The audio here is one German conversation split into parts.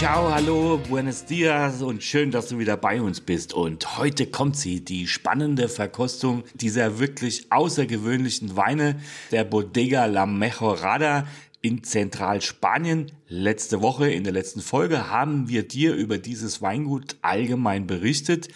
Ciao, hallo, buenos dias und schön, dass du wieder bei uns bist. Und heute kommt sie, die spannende Verkostung dieser wirklich außergewöhnlichen Weine der Bodega La Mejorada in Zentralspanien. Letzte Woche, in der letzten Folge, haben wir dir über dieses Weingut allgemein berichtet.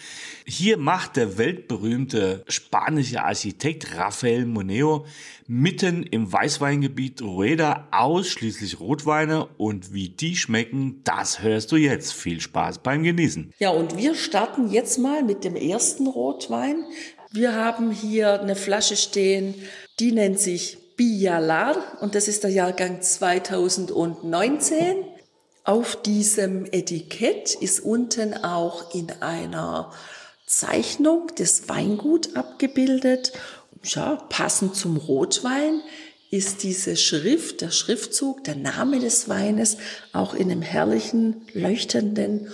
Hier macht der weltberühmte spanische Architekt Rafael Moneo mitten im Weißweingebiet Rueda ausschließlich Rotweine und wie die schmecken, das hörst du jetzt. Viel Spaß beim Genießen. Ja, und wir starten jetzt mal mit dem ersten Rotwein. Wir haben hier eine Flasche stehen, die nennt sich Bialar und das ist der Jahrgang 2019. Auf diesem Etikett ist unten auch in einer Zeichnung das Weingut abgebildet. Ja, passend zum Rotwein ist diese Schrift, der Schriftzug, der Name des Weines auch in einem herrlichen, leuchtenden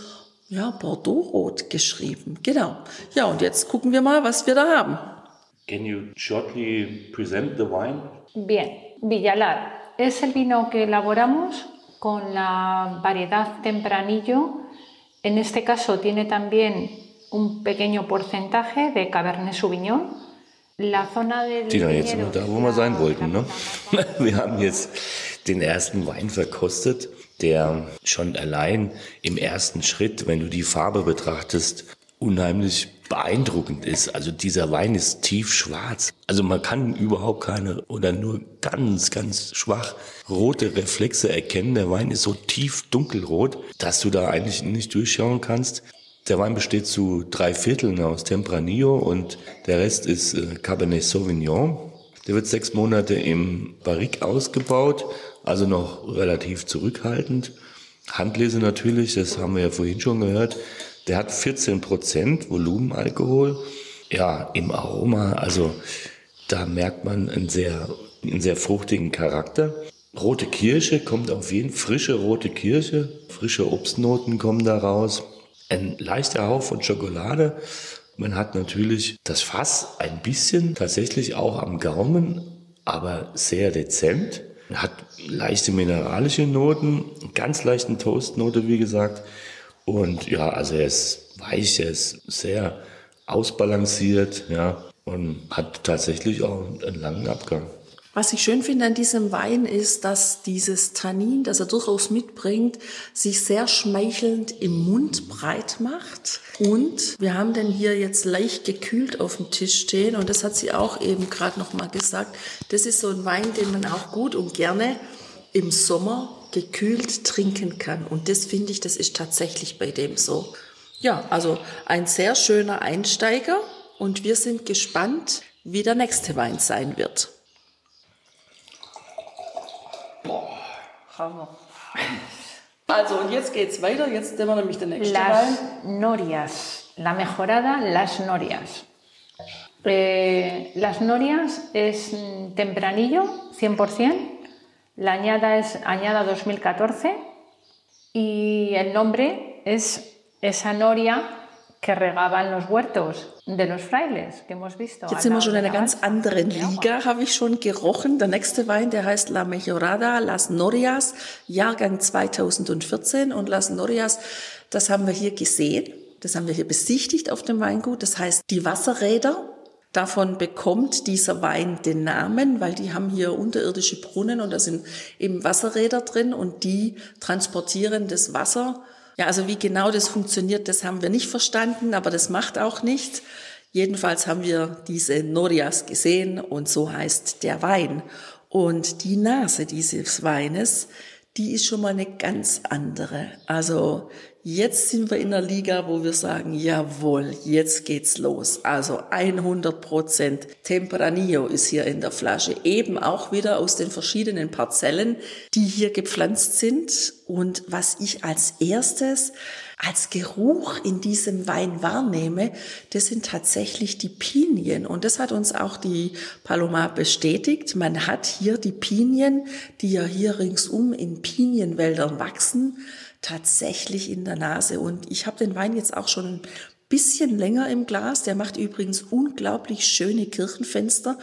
ja, Bordeaux-Rot geschrieben. Genau. Ja, und jetzt gucken wir mal, was wir da haben. Can you shortly present the wine? Bien, Villalar es el vino que elaboramos con la variedad tempranillo. En este caso tiene también un pequeño porcentaje de Cabernet Sauvignon. La zona del Tina, jetzt sind wir da, wo wir sein wollten. Ne? Wir haben jetzt den ersten Wein verkostet, der schon allein im ersten Schritt, wenn du die Farbe betrachtest, unheimlich beeindruckend ist. Also dieser Wein ist tiefschwarz. Also man kann überhaupt keine oder nur ganz, ganz schwach rote Reflexe erkennen. Der Wein ist so tief dunkelrot, dass du da eigentlich nicht durchschauen kannst. Der Wein besteht zu drei Vierteln aus Tempranillo und der Rest ist äh, Cabernet Sauvignon. Der wird sechs Monate im Barrique ausgebaut, also noch relativ zurückhaltend. Handlese natürlich, das haben wir ja vorhin schon gehört. Der hat 14 Prozent Volumenalkohol. Ja, im Aroma, also da merkt man einen sehr, einen sehr fruchtigen Charakter. Rote Kirsche kommt auf jeden frische rote Kirsche, frische Obstnoten kommen da raus. Ein leichter Hauch von Schokolade. Man hat natürlich das Fass ein bisschen tatsächlich auch am Gaumen, aber sehr dezent. Hat leichte mineralische Noten, ganz leichten Toastnote, wie gesagt. Und ja, also er ist weich, er ist sehr ausbalanciert, ja, und hat tatsächlich auch einen langen Abgang. Was ich schön finde an diesem Wein ist, dass dieses Tannin, das er durchaus mitbringt, sich sehr schmeichelnd im Mund breit macht. Und wir haben den hier jetzt leicht gekühlt auf dem Tisch stehen und das hat sie auch eben gerade noch mal gesagt. Das ist so ein Wein, den man auch gut und gerne im Sommer gekühlt trinken kann. Und das finde ich, das ist tatsächlich bei dem so. Ja, also ein sehr schöner Einsteiger und wir sind gespannt, wie der nächste Wein sein wird. Hammer. Also, und jetzt geht's weiter. Jetzt nehmen wir nämlich den nächsten Las Wein. Norias, la mejorada Las Norias. Eh, las Norias es tempranillo, 100%. La añada es añada 2014 y el nombre es esa noria que regaban los huertos de los frailes que hemos visto. Jetzt sind wir schon in einer ganz anderen Liga, habe ich schon gerochen. Der nächste Wein, der heißt La Mejorada Las Norias, Jahrgang 2014. Und Las Norias, das haben wir hier gesehen. Das haben wir hier besichtigt auf dem Weingut. Das heißt, die Wasserräder, davon bekommt dieser Wein den Namen, weil die haben hier unterirdische Brunnen und da sind eben Wasserräder drin und die transportieren das Wasser. Ja, also wie genau das funktioniert, das haben wir nicht verstanden, aber das macht auch nichts. Jedenfalls haben wir diese Norias gesehen und so heißt der Wein. Und die Nase dieses Weines, die ist schon mal eine ganz andere. Also Jetzt sind wir in der Liga, wo wir sagen, jawohl, jetzt geht's los. Also 100 Prozent Tempranillo ist hier in der Flasche. Eben auch wieder aus den verschiedenen Parzellen, die hier gepflanzt sind. Und was ich als erstes als Geruch in diesem Wein wahrnehme, das sind tatsächlich die Pinien. Und das hat uns auch die Paloma bestätigt. Man hat hier die Pinien, die ja hier ringsum in Pinienwäldern wachsen, tatsächlich in der Nase. Und ich habe den Wein jetzt auch schon ein bisschen länger im Glas. Der macht übrigens unglaublich schöne Kirchenfenster.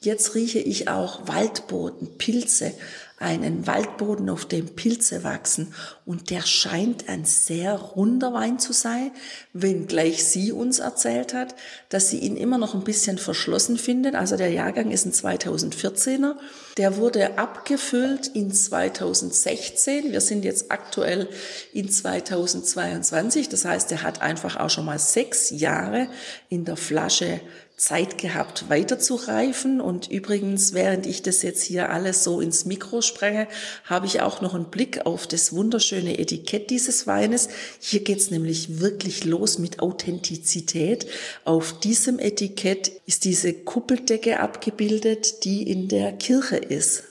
Jetzt rieche ich auch Waldboden, Pilze, einen Waldboden, auf dem Pilze wachsen. Und der scheint ein sehr runder Wein zu sein, wenngleich sie uns erzählt hat, dass sie ihn immer noch ein bisschen verschlossen findet. Also der Jahrgang ist ein 2014er. Der wurde abgefüllt in 2016. Wir sind jetzt aktuell in 2022. Das heißt, er hat einfach auch schon mal sechs Jahre in der Flasche Zeit gehabt, weiterzureifen. Und übrigens, während ich das jetzt hier alles so ins Mikro spreche, habe ich auch noch einen Blick auf das wunderschöne Etikett dieses Weines. Hier geht's nämlich wirklich los mit Authentizität. Auf diesem Etikett ist diese Kuppeldecke abgebildet, die in der Kirche ist.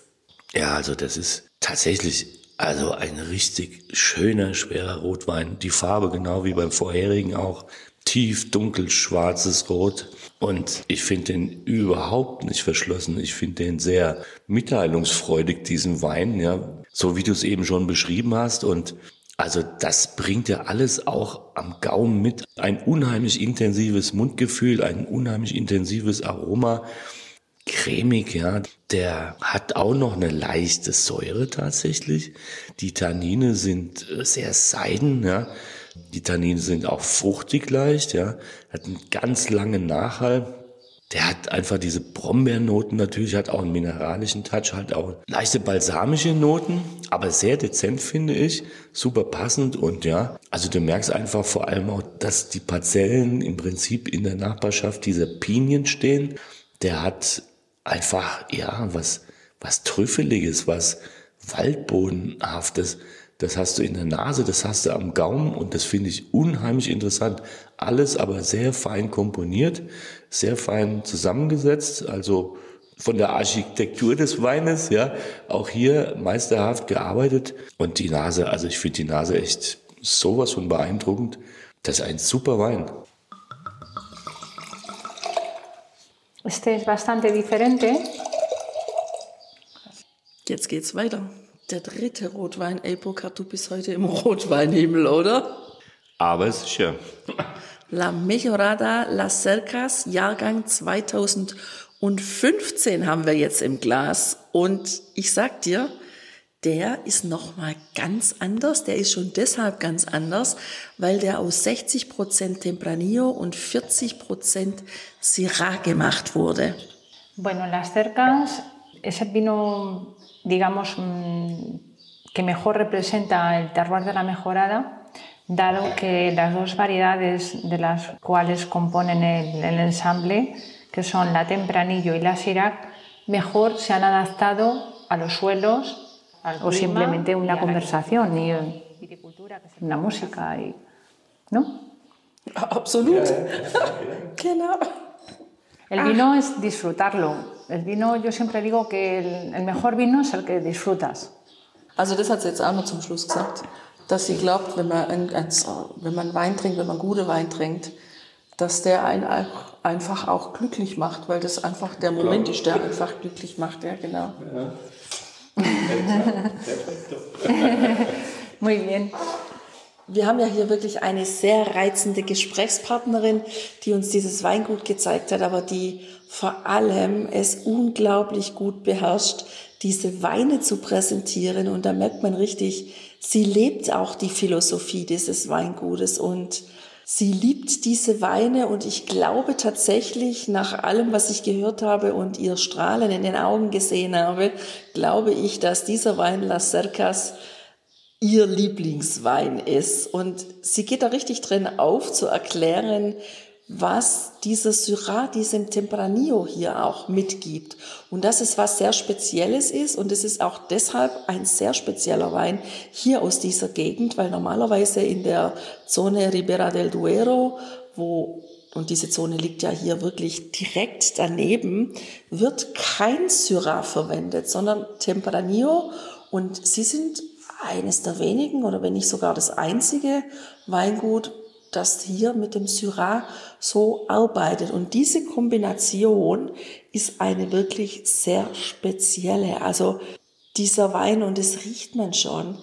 Ja, also das ist tatsächlich also ein richtig schöner, schwerer Rotwein. Die Farbe genau wie beim vorherigen auch. Tief dunkel schwarzes Rot. Und ich finde den überhaupt nicht verschlossen. Ich finde den sehr mitteilungsfreudig, diesen Wein, ja. So wie du es eben schon beschrieben hast. Und also das bringt ja alles auch am Gaumen mit. Ein unheimlich intensives Mundgefühl, ein unheimlich intensives Aroma. Cremig, ja. Der hat auch noch eine leichte Säure tatsächlich. Die Tannine sind sehr seiden, ja. Die Tannine sind auch fruchtig leicht, ja. Hat einen ganz langen Nachhall. Der hat einfach diese Brombeernoten natürlich, hat auch einen mineralischen Touch, hat auch leichte balsamische Noten, aber sehr dezent finde ich, super passend und ja, also du merkst einfach vor allem auch, dass die Parzellen im Prinzip in der Nachbarschaft dieser Pinien stehen. Der hat einfach, ja, was, was Trüffeliges, was Waldbodenhaftes. Das hast du in der Nase, das hast du am Gaumen und das finde ich unheimlich interessant. Alles aber sehr fein komponiert, sehr fein zusammengesetzt, also von der Architektur des Weines, ja, auch hier meisterhaft gearbeitet und die Nase, also ich finde die Nase echt sowas von beeindruckend. Das ist ein super Wein. Este es bastante diferente. Jetzt geht's weiter. Der dritte Rotwein. Burkhard, du bist heute im Rotweinhimmel, oder? Aber es ist schön. La Mejorada Las Cercas, Jahrgang 2015 haben wir jetzt im Glas. Und ich sag dir, der ist nochmal ganz anders. Der ist schon deshalb ganz anders, weil der aus 60 Prozent Tempranillo und 40 Prozent Syrah gemacht wurde. Bueno, Las Cercas es el vino digamos, mm, que mejor representa el terroir de la mejorada, dado que las dos variedades de las cuales componen el, el ensamble, que son la Tempranillo y la Sirac, mejor se han adaptado a los suelos o simplemente una conversación y, una música, y, ¿no? Absolut. genau. El vino es disfrutarlo. El vino, yo siempre digo que el, el mejor vino es el que disfrutas. Also das hat sie jetzt auch noch zum Schluss gesagt, dass sie glaubt, wenn man, ein, wenn man Wein trinkt, wenn man gute Wein trinkt, dass der einen einfach auch glücklich macht, weil das einfach der Moment ist, der einfach glücklich macht. Ja, genau. Ja. Muy bien. Wir haben ja hier wirklich eine sehr reizende Gesprächspartnerin, die uns dieses Weingut gezeigt hat, aber die vor allem es unglaublich gut beherrscht, diese Weine zu präsentieren. Und da merkt man richtig, sie lebt auch die Philosophie dieses Weingutes und sie liebt diese Weine. Und ich glaube tatsächlich, nach allem, was ich gehört habe und ihr Strahlen in den Augen gesehen habe, glaube ich, dass dieser Wein Las Cercas ihr Lieblingswein ist. Und sie geht da richtig drin auf, zu erklären, was dieser Syrah diesem Tempranillo hier auch mitgibt. Und dass es was sehr Spezielles ist und es ist auch deshalb ein sehr spezieller Wein hier aus dieser Gegend, weil normalerweise in der Zone Ribera del Duero, wo und diese Zone liegt ja hier wirklich direkt daneben, wird kein Syrah verwendet, sondern Tempranillo und sie sind eines der wenigen oder wenn nicht sogar das einzige Weingut, das hier mit dem Syrah so arbeitet. Und diese Kombination ist eine wirklich sehr spezielle. Also dieser Wein, und das riecht man schon,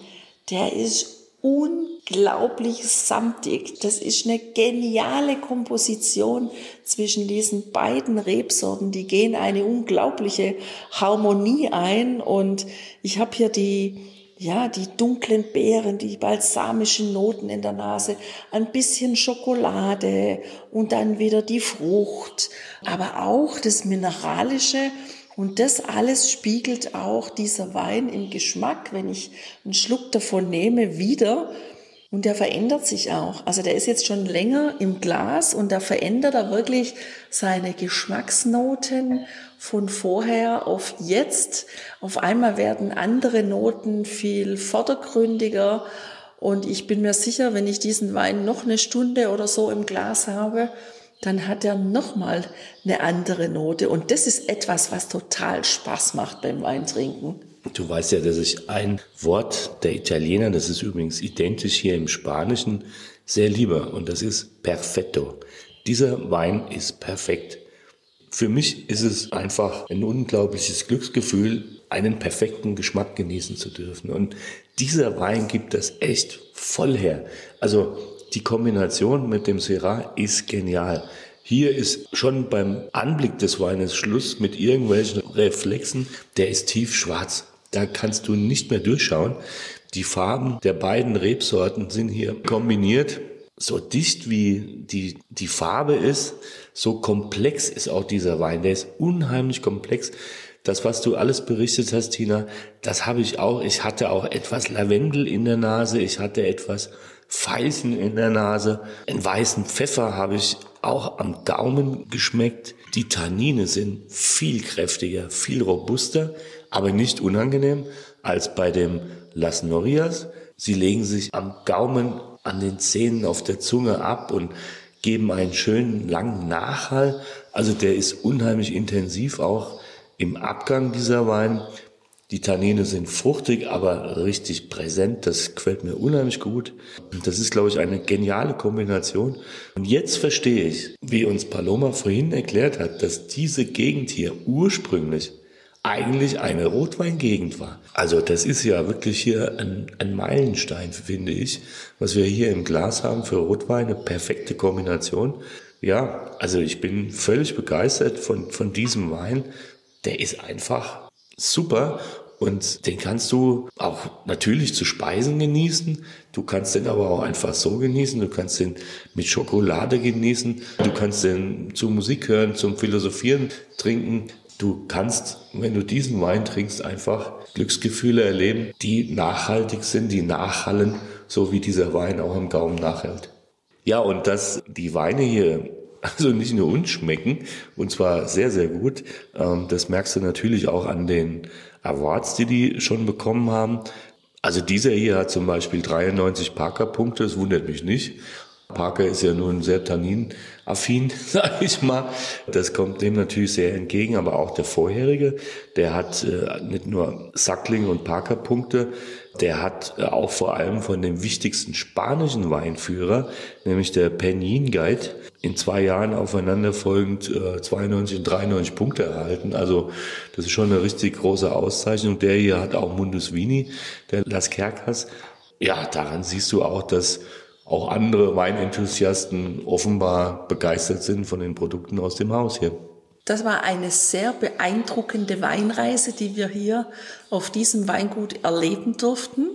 der ist unglaublich samtig. Das ist eine geniale Komposition zwischen diesen beiden Rebsorten. Die gehen eine unglaubliche Harmonie ein. Und ich habe hier die ja, die dunklen Beeren, die balsamischen Noten in der Nase, ein bisschen Schokolade und dann wieder die Frucht, aber auch das Mineralische. Und das alles spiegelt auch dieser Wein im Geschmack, wenn ich einen Schluck davon nehme, wieder. Und der verändert sich auch. Also der ist jetzt schon länger im Glas und da verändert er wirklich seine Geschmacksnoten von vorher auf jetzt. Auf einmal werden andere Noten viel vordergründiger und ich bin mir sicher, wenn ich diesen Wein noch eine Stunde oder so im Glas habe, dann hat er nochmal eine andere Note. Und das ist etwas, was total Spaß macht beim Weintrinken. Du weißt ja, dass ich ein Wort der Italiener, das ist übrigens identisch hier im Spanischen, sehr liebe. Und das ist perfetto. Dieser Wein ist perfekt. Für mich ist es einfach ein unglaubliches Glücksgefühl, einen perfekten Geschmack genießen zu dürfen. Und dieser Wein gibt das echt voll her. Also die Kombination mit dem Syrah ist genial. Hier ist schon beim Anblick des Weines Schluss mit irgendwelchen Reflexen. Der ist tiefschwarz. Da kannst du nicht mehr durchschauen. Die Farben der beiden Rebsorten sind hier kombiniert so dicht wie die, die Farbe ist, so komplex ist auch dieser Wein. Der ist unheimlich komplex. Das, was du alles berichtet hast, Tina, das habe ich auch. Ich hatte auch etwas Lavendel in der Nase. Ich hatte etwas Veilchen in der Nase. Einen weißen Pfeffer habe ich auch am Gaumen geschmeckt. Die Tannine sind viel kräftiger, viel robuster, aber nicht unangenehm als bei dem Las Norias. Sie legen sich am Gaumen an den Zähnen auf der Zunge ab und geben einen schönen langen Nachhall. Also der ist unheimlich intensiv auch im Abgang dieser Wein. Die Tannine sind fruchtig, aber richtig präsent. Das gefällt mir unheimlich gut. Das ist, glaube ich, eine geniale Kombination. Und jetzt verstehe ich, wie uns Paloma vorhin erklärt hat, dass diese Gegend hier ursprünglich eigentlich eine Rotweingegend war. Also das ist ja wirklich hier ein, ein, Meilenstein, finde ich, was wir hier im Glas haben für Rotwein, eine perfekte Kombination. Ja, also ich bin völlig begeistert von, von diesem Wein. Der ist einfach super und den kannst du auch natürlich zu Speisen genießen. Du kannst den aber auch einfach so genießen. Du kannst den mit Schokolade genießen. Du kannst den zu Musik hören, zum Philosophieren trinken. Du kannst, wenn du diesen Wein trinkst, einfach Glücksgefühle erleben, die nachhaltig sind, die nachhallen, so wie dieser Wein auch im Gaumen nachhält. Ja, und dass die Weine hier also nicht nur uns schmecken, und zwar sehr, sehr gut, ähm, das merkst du natürlich auch an den Awards, die die schon bekommen haben. Also dieser hier hat zum Beispiel 93 Parker-Punkte, das wundert mich nicht. Parker ist ja nun sehr tanninaffin, sag ich mal. Das kommt dem natürlich sehr entgegen, aber auch der vorherige, der hat äh, nicht nur Sackling und Parker-Punkte, der hat äh, auch vor allem von dem wichtigsten spanischen Weinführer, nämlich der Penin Guide, in zwei Jahren aufeinanderfolgend äh, 92 und 93 Punkte erhalten. Also das ist schon eine richtig große Auszeichnung. Der hier hat auch Mundus Vini, der Las Kerkas. Ja, daran siehst du auch, dass auch andere Weinenthusiasten offenbar begeistert sind von den Produkten aus dem Haus hier. Das war eine sehr beeindruckende Weinreise, die wir hier auf diesem Weingut erleben durften.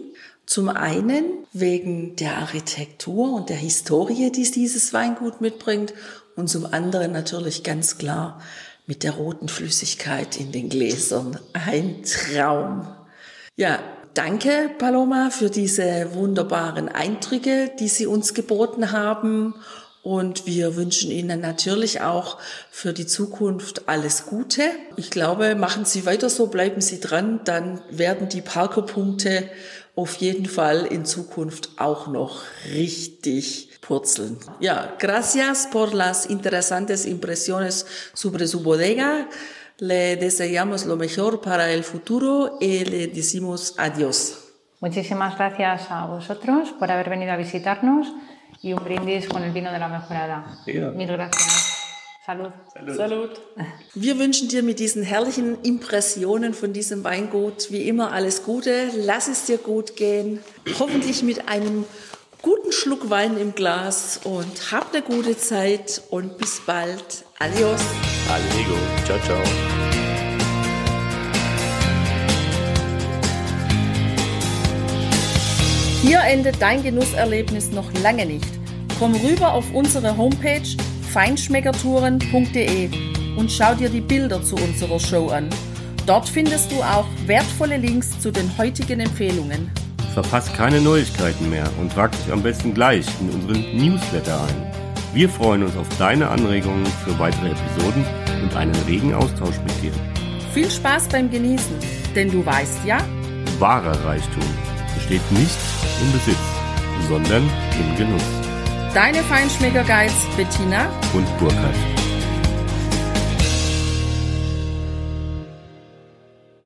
Zum einen wegen der Architektur und der Historie, die dieses Weingut mitbringt und zum anderen natürlich ganz klar mit der roten Flüssigkeit in den Gläsern. Ein Traum. Ja, danke Paloma für diese wunderbaren Eindrücke, die Sie uns geboten haben Und wir wünschen Ihnen natürlich auch für die Zukunft alles Gute. Ich glaube, machen Sie weiter so, bleiben Sie dran, dann werden die Parkerpunkte auf jeden Fall in Zukunft auch noch richtig purzeln. Ja, gracias por las interesantes impresiones sobre su bodega. Le deseamos lo mejor para el futuro y le decimos adiós. Muchísimas gracias a vosotros por haber venido a visitarnos y un brindis con el vino de la mejorada. Ja. Mil gracias. Salud. Salut. Wir wünschen dir mit diesen herrlichen Impressionen von diesem Weingut wie immer alles Gute. Lass es dir gut gehen. Hoffentlich mit einem guten Schluck Wein im Glas und hab eine gute Zeit und bis bald. Adios. Allego. Ciao, ciao. Hier endet dein Genusserlebnis noch lange nicht. Komm rüber auf unsere Homepage feinschmeckertouren.de und schau dir die Bilder zu unserer Show an. Dort findest du auch wertvolle Links zu den heutigen Empfehlungen. Verpasst keine Neuigkeiten mehr und trag dich am besten gleich in unseren Newsletter ein. Wir freuen uns auf deine Anregungen für weitere Episoden und einen regen Austausch mit dir. Viel Spaß beim Genießen, denn du weißt ja, Wahrer Reichtum besteht nicht im Besitz, sondern im Genuss. deine Feinschmecker Guides Bettina Und Burkhard.